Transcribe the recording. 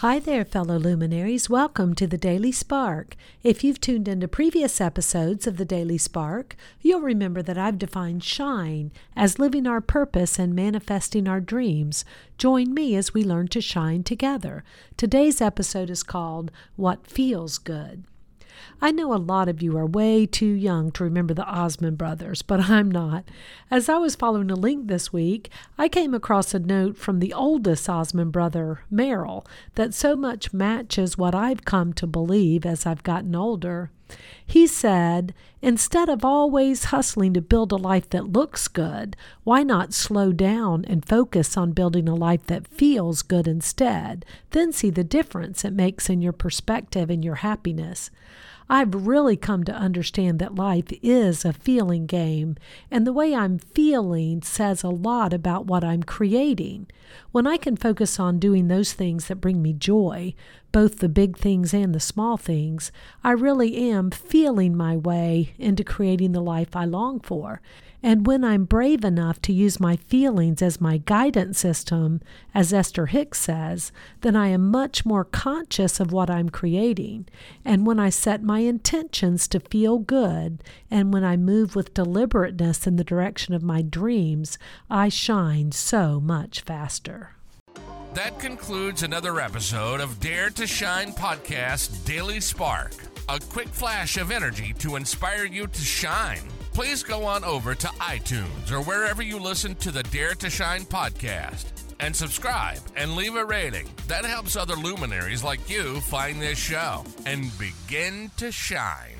Hi there, fellow luminaries. Welcome to the Daily Spark. If you've tuned into previous episodes of the Daily Spark, you'll remember that I've defined shine as living our purpose and manifesting our dreams. Join me as we learn to shine together. Today's episode is called What Feels Good. I know a lot of you are way too young to remember the Osmond brothers, but I'm not. As I was following a link this week, I came across a note from the oldest Osmond brother, Merrill, that so much matches what I've come to believe as I've gotten older. He said, instead of always hustling to build a life that looks good, why not slow down and focus on building a life that feels good instead? Then see the difference it makes in your perspective and your happiness. I've really come to understand that life is a feeling game, and the way I'm feeling says a lot about what I'm creating. When I can focus on doing those things that bring me joy, both the big things and the small things, I really am feeling my way into creating the life I long for. And when I'm brave enough to use my feelings as my guidance system, as Esther Hicks says, then I am much more conscious of what I'm creating. And when I set my intentions to feel good, and when I move with deliberateness in the direction of my dreams, I shine so much faster. That concludes another episode of Dare to Shine Podcast Daily Spark. A quick flash of energy to inspire you to shine. Please go on over to iTunes or wherever you listen to the Dare to Shine podcast and subscribe and leave a rating. That helps other luminaries like you find this show and begin to shine.